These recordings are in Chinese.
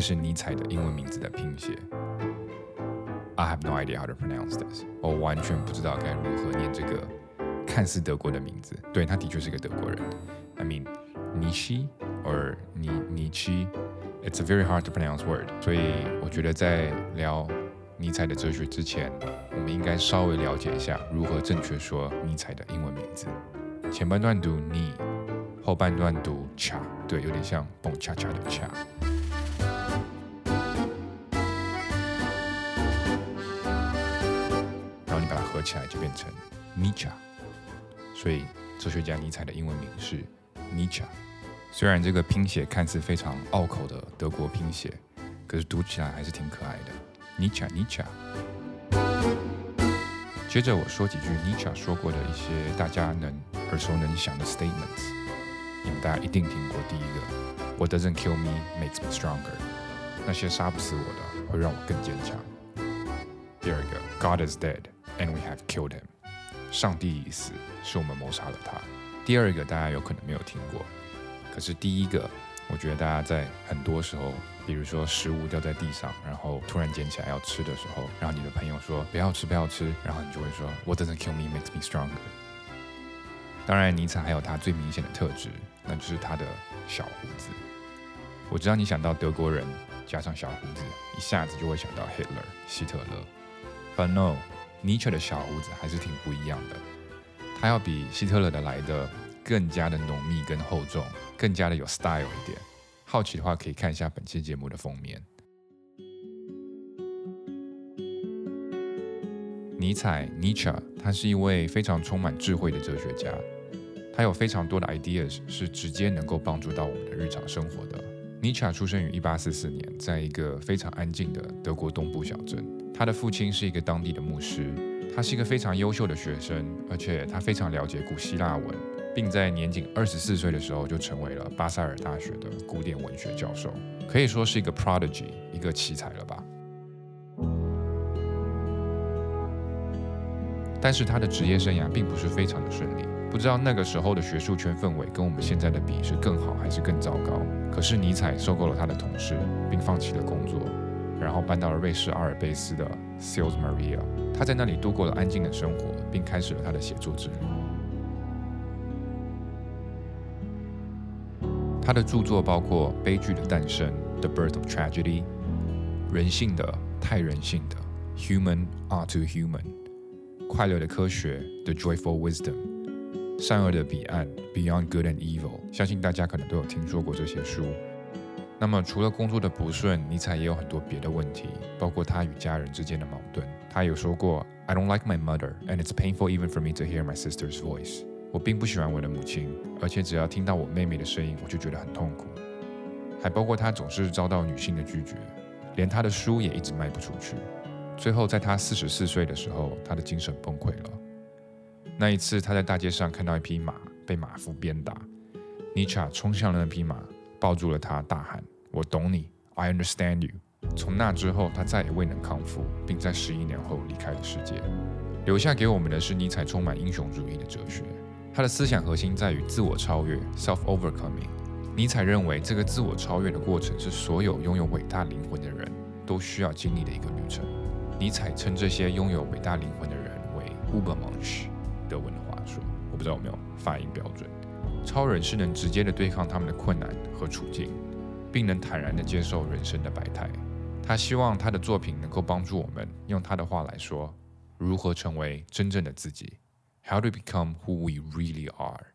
这是尼采的英文名字的拼写。I have no idea how to pronounce this，我完全不知道该如何念这个看似德国的名字。对，他的确是个德国人。I mean Nietzsche or Nietzsche。It's a very hard to pronounce word，所以我觉得在聊尼采的哲学之前，我们应该稍微了解一下如何正确说尼采的英文名字。前半段读 ni，后半段读 cha，对，有点像蹦恰恰的恰。合起来就变成 Nietzsche，所以哲学家尼采的英文名是 Nietzsche。虽然这个拼写看似非常拗口的德国拼写，可是读起来还是挺可爱的。Nietzsche Nietzsche。接着我说几句 Nietzsche 说过的一些大家能耳熟能详的 statements，你们大家一定听过。第一个，What doesn't kill me makes me stronger。那些杀不死我的，会让我更坚强。第二个，God is dead and we have killed him。上帝已死，是我们谋杀了他。第二个，大家有可能没有听过。可是第一个，我觉得大家在很多时候，比如说食物掉在地上，然后突然捡起来要吃的时候，然后你的朋友说不要吃不要吃，然后你就会说 What doesn't kill me makes me stronger。当然，尼采还有他最明显的特质，那就是他的小胡子。我知道你想到德国人加上小胡子，一下子就会想到 Hitler 希特勒。But no，尼采的小胡子还是挺不一样的，他要比希特勒的来的更加的浓密跟厚重。更加的有 style 一点，好奇的话可以看一下本期节目的封面。尼采 （Nietzsche） 他是一位非常充满智慧的哲学家，他有非常多的 ideas 是直接能够帮助到我们的日常生活的。尼采出生于1844年，在一个非常安静的德国东部小镇，他的父亲是一个当地的牧师，他是一个非常优秀的学生，而且他非常了解古希腊文。并在年仅二十四岁的时候就成为了巴塞尔大学的古典文学教授，可以说是一个 prodigy，一个奇才了吧。但是他的职业生涯并不是非常的顺利，不知道那个时候的学术圈氛围跟我们现在的比是更好还是更糟糕。可是尼采收购了他的同事，并放弃了工作，然后搬到了瑞士阿尔卑斯的 Sils Maria，他在那里度过了安静的生活，并开始了他的写作之旅。他的著作包括《悲剧的诞生》（The Birth of Tragedy）、人性的太人性的 （Human Are to Human）、快乐的科学 （The Joyful Wisdom）、善恶的彼岸 （Beyond Good and Evil）。相信大家可能都有听说过这些书。那么，除了工作的不顺，尼采也有很多别的问题，包括他与家人之间的矛盾。他有说过：“I don't like my mother, and it's painful even for me to hear my sister's voice。”我并不喜欢我的母亲，而且只要听到我妹妹的声音，我就觉得很痛苦。还包括他总是遭到女性的拒绝，连他的书也一直卖不出去。最后，在他四十四岁的时候，他的精神崩溃了。那一次，他在大街上看到一匹马被马夫鞭打，尼采冲向了那匹马，抱住了他，大喊：“我懂你，I understand you。”从那之后，他再也未能康复，并在十一年后离开了世界，留下给我们的是尼采充满英雄主义的哲学。他的思想核心在于自我超越 （self-overcoming）。尼采认为，这个自我超越的过程是所有拥有伟大灵魂的人都需要经历的一个旅程。尼采称这些拥有伟大灵魂的人为 Ubermensch，德文的话说，我不知道有没有发音标准。超人是能直接的对抗他们的困难和处境，并能坦然的接受人生的百态。他希望他的作品能够帮助我们，用他的话来说，如何成为真正的自己。How to become who we really are？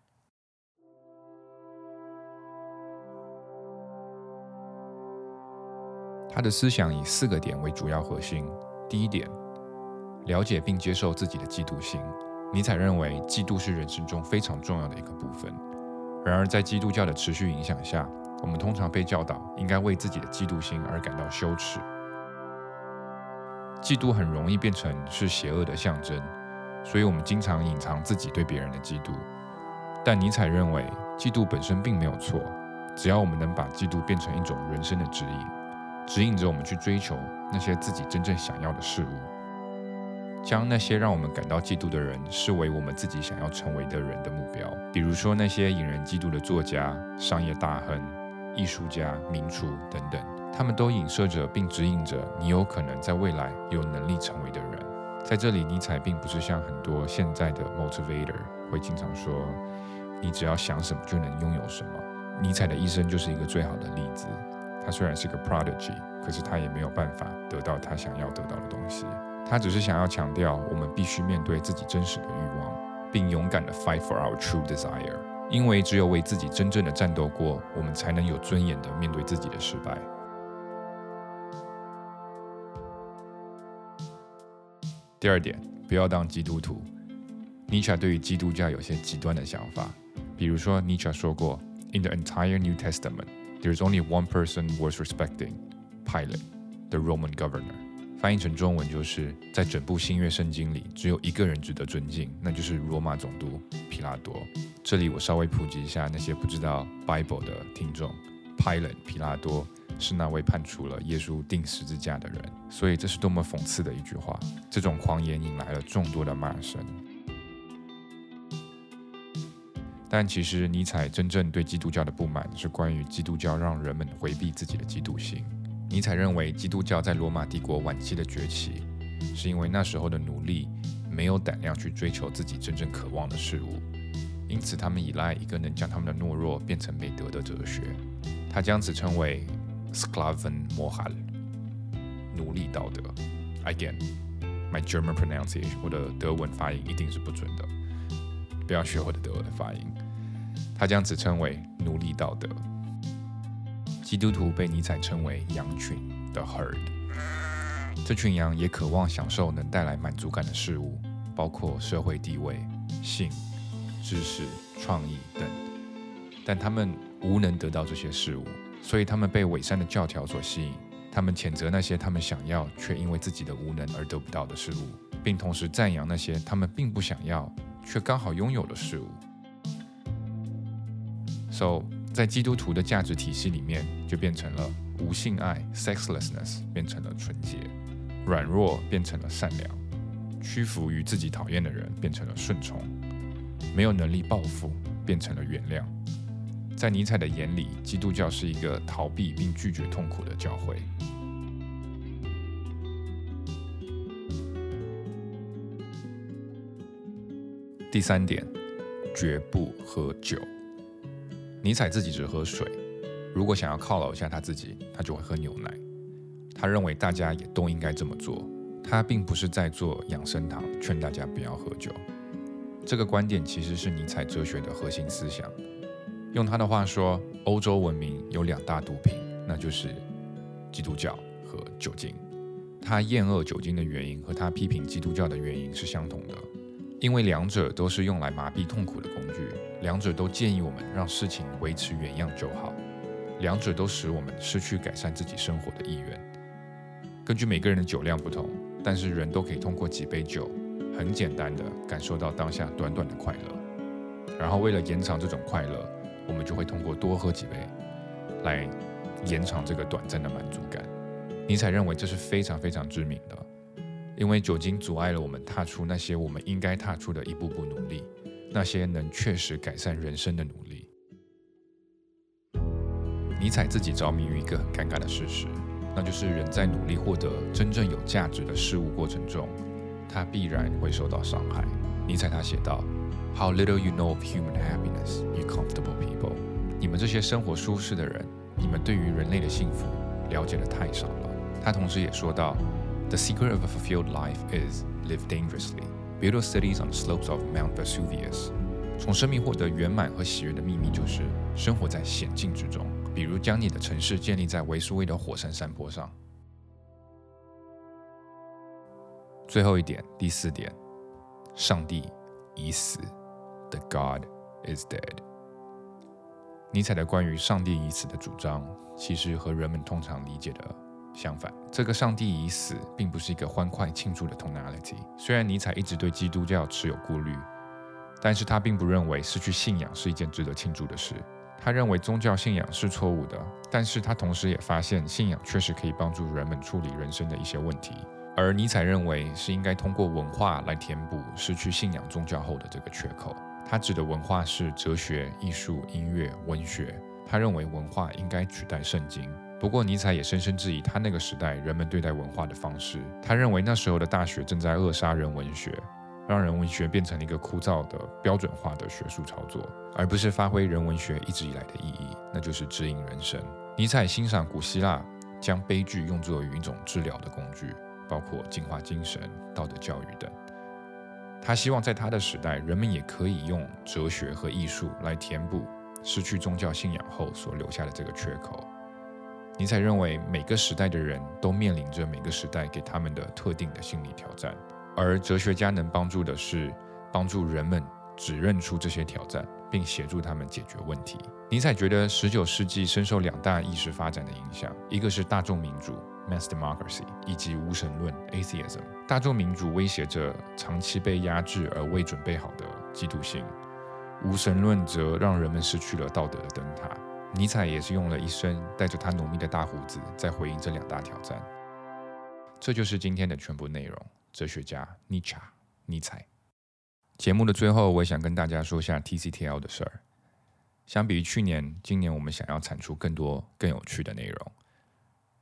他的思想以四个点为主要核心。第一点，了解并接受自己的嫉妒心。尼采认为，嫉妒是人生中非常重要的一个部分。然而，在基督教的持续影响下，我们通常被教导应该为自己的嫉妒心而感到羞耻。嫉妒很容易变成是邪恶的象征。所以，我们经常隐藏自己对别人的嫉妒。但尼采认为，嫉妒本身并没有错，只要我们能把嫉妒变成一种人生的指引，指引着我们去追求那些自己真正想要的事物，将那些让我们感到嫉妒的人视为我们自己想要成为的人的目标。比如说，那些引人嫉妒的作家、商业大亨、艺术家、名厨等等，他们都影射着并指引着你有可能在未来有能力成为的人。在这里，尼采并不是像很多现在的 motivator 会经常说，你只要想什么就能拥有什么。尼采的一生就是一个最好的例子。他虽然是个 prodigy，可是他也没有办法得到他想要得到的东西。他只是想要强调，我们必须面对自己真实的欲望，并勇敢地 fight for our true desire。因为只有为自己真正的战斗过，我们才能有尊严地面对自己的失败。第二点，不要当基督徒。尼采对于基督教有些极端的想法，比如说，尼采说过：“In the entire New Testament, there is only one person worth respecting, Pilate, the Roman governor。”翻译成中文就是，在整部新约圣经里，只有一个人值得尊敬，那就是罗马总督皮拉多。这里我稍微普及一下那些不知道 Bible 的听众：Pilate 皮拉多。是那位判处了耶稣钉十字架的人，所以这是多么讽刺的一句话！这种狂言引来了众多的骂声。但其实尼采真正对基督教的不满是关于基督教让人们回避自己的基督性。尼采认为基督教在罗马帝国晚期的崛起，是因为那时候的奴隶没有胆量去追求自己真正渴望的事物，因此他们依赖一个能将他们的懦弱变成美德的哲学。他将此称为。Sklaven moral，奴隶道德。Again，my German pronunciation，我的德文发音一定是不准的，不要学我的德文发音。他将此称为奴隶道德。基督徒被尼采称为羊群的 herd，这群羊也渴望享受能带来满足感的事物，包括社会地位、性、知识、创意等，但他们无能得到这些事物。所以他们被伪善的教条所吸引，他们谴责那些他们想要却因为自己的无能而得不到的事物，并同时赞扬那些他们并不想要却刚好拥有的事物。So，在基督徒的价值体系里面，就变成了无性爱 （sexlessness） 变成了纯洁，软弱变成了善良，屈服于自己讨厌的人变成了顺从，没有能力报复变成了原谅。在尼采的眼里，基督教是一个逃避并拒绝痛苦的教会。第三点，绝不喝酒。尼采自己只喝水，如果想要犒劳一下他自己，他就会喝牛奶。他认为大家也都应该这么做。他并不是在做养生堂，劝大家不要喝酒。这个观点其实是尼采哲学的核心思想。用他的话说，欧洲文明有两大毒品，那就是基督教和酒精。他厌恶酒精的原因和他批评基督教的原因是相同的，因为两者都是用来麻痹痛苦的工具，两者都建议我们让事情维持原样就好，两者都使我们失去改善自己生活的意愿。根据每个人的酒量不同，但是人都可以通过几杯酒，很简单的感受到当下短短的快乐，然后为了延长这种快乐。我们就会通过多喝几杯，来延长这个短暂的满足感。尼采认为这是非常非常致命的，因为酒精阻碍了我们踏出那些我们应该踏出的一步步努力，那些能确实改善人生的努力。尼采自己着迷于一个很尴尬的事实，那就是人在努力获得真正有价值的事物过程中，他必然会受到伤害。尼采他写道。How little you know of human happiness, you comfortable people！你们这些生活舒适的人，你们对于人类的幸福了解的太少了。他同时也说到，The secret of a fulfilled life is live dangerously, build cities on slopes of Mount Vesuvius。从生命获得圆满和喜悦的秘密就是生活在险境之中，比如将你的城市建立在维苏威的火山山坡上。最后一点，第四点，上帝已死。The God is dead。尼采的关于上帝已死的主张，其实和人们通常理解的相反。这个上帝已死，并不是一个欢快庆祝的 tonality。虽然尼采一直对基督教持有顾虑，但是他并不认为失去信仰是一件值得庆祝的事。他认为宗教信仰是错误的，但是他同时也发现信仰确实可以帮助人们处理人生的一些问题。而尼采认为是应该通过文化来填补失去信仰宗教后的这个缺口。他指的文化是哲学、艺术、音乐、文学，他认为文化应该取代圣经。不过，尼采也深深质疑他那个时代人们对待文化的方式。他认为那时候的大学正在扼杀人文学，让人文学变成了一个枯燥的标准化的学术操作，而不是发挥人文学一直以来的意义，那就是指引人生。尼采欣赏古希腊将悲剧用作于一种治疗的工具，包括净化精神、道德教育等。他希望在他的时代，人们也可以用哲学和艺术来填补失去宗教信仰后所留下的这个缺口。尼采认为，每个时代的人都面临着每个时代给他们的特定的心理挑战，而哲学家能帮助的是帮助人们指认出这些挑战，并协助他们解决问题。尼采觉得，十九世纪深受两大意识发展的影响，一个是大众民主。Mass democracy 以及无神论 （atheism），大众民主威胁着长期被压制而未准备好的基督性；无神论则让人们失去了道德的灯塔。尼采也是用了一生，带着他浓密的大胡子，在回应这两大挑战。这就是今天的全部内容。哲学家尼查，尼采。节目的最后，我也想跟大家说一下 TCTL 的事儿。相比于去年，今年我们想要产出更多更有趣的内容。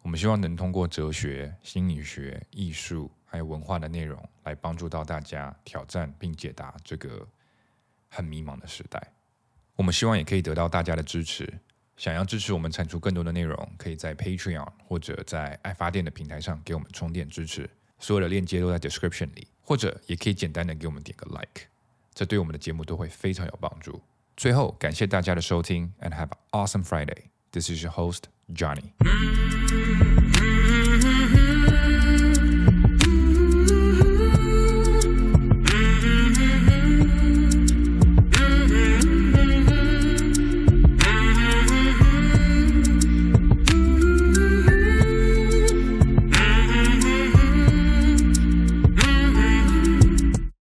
我们希望能通过哲学、心理学、艺术还有文化的内容，来帮助到大家挑战并解答这个很迷茫的时代。我们希望也可以得到大家的支持。想要支持我们产出更多的内容，可以在 Patreon 或者在爱发电的平台上给我们充电支持。所有的链接都在 description 里，或者也可以简单的给我们点个 like，这对我们的节目都会非常有帮助。最后，感谢大家的收听，and have an awesome Friday. This is your host Johnny.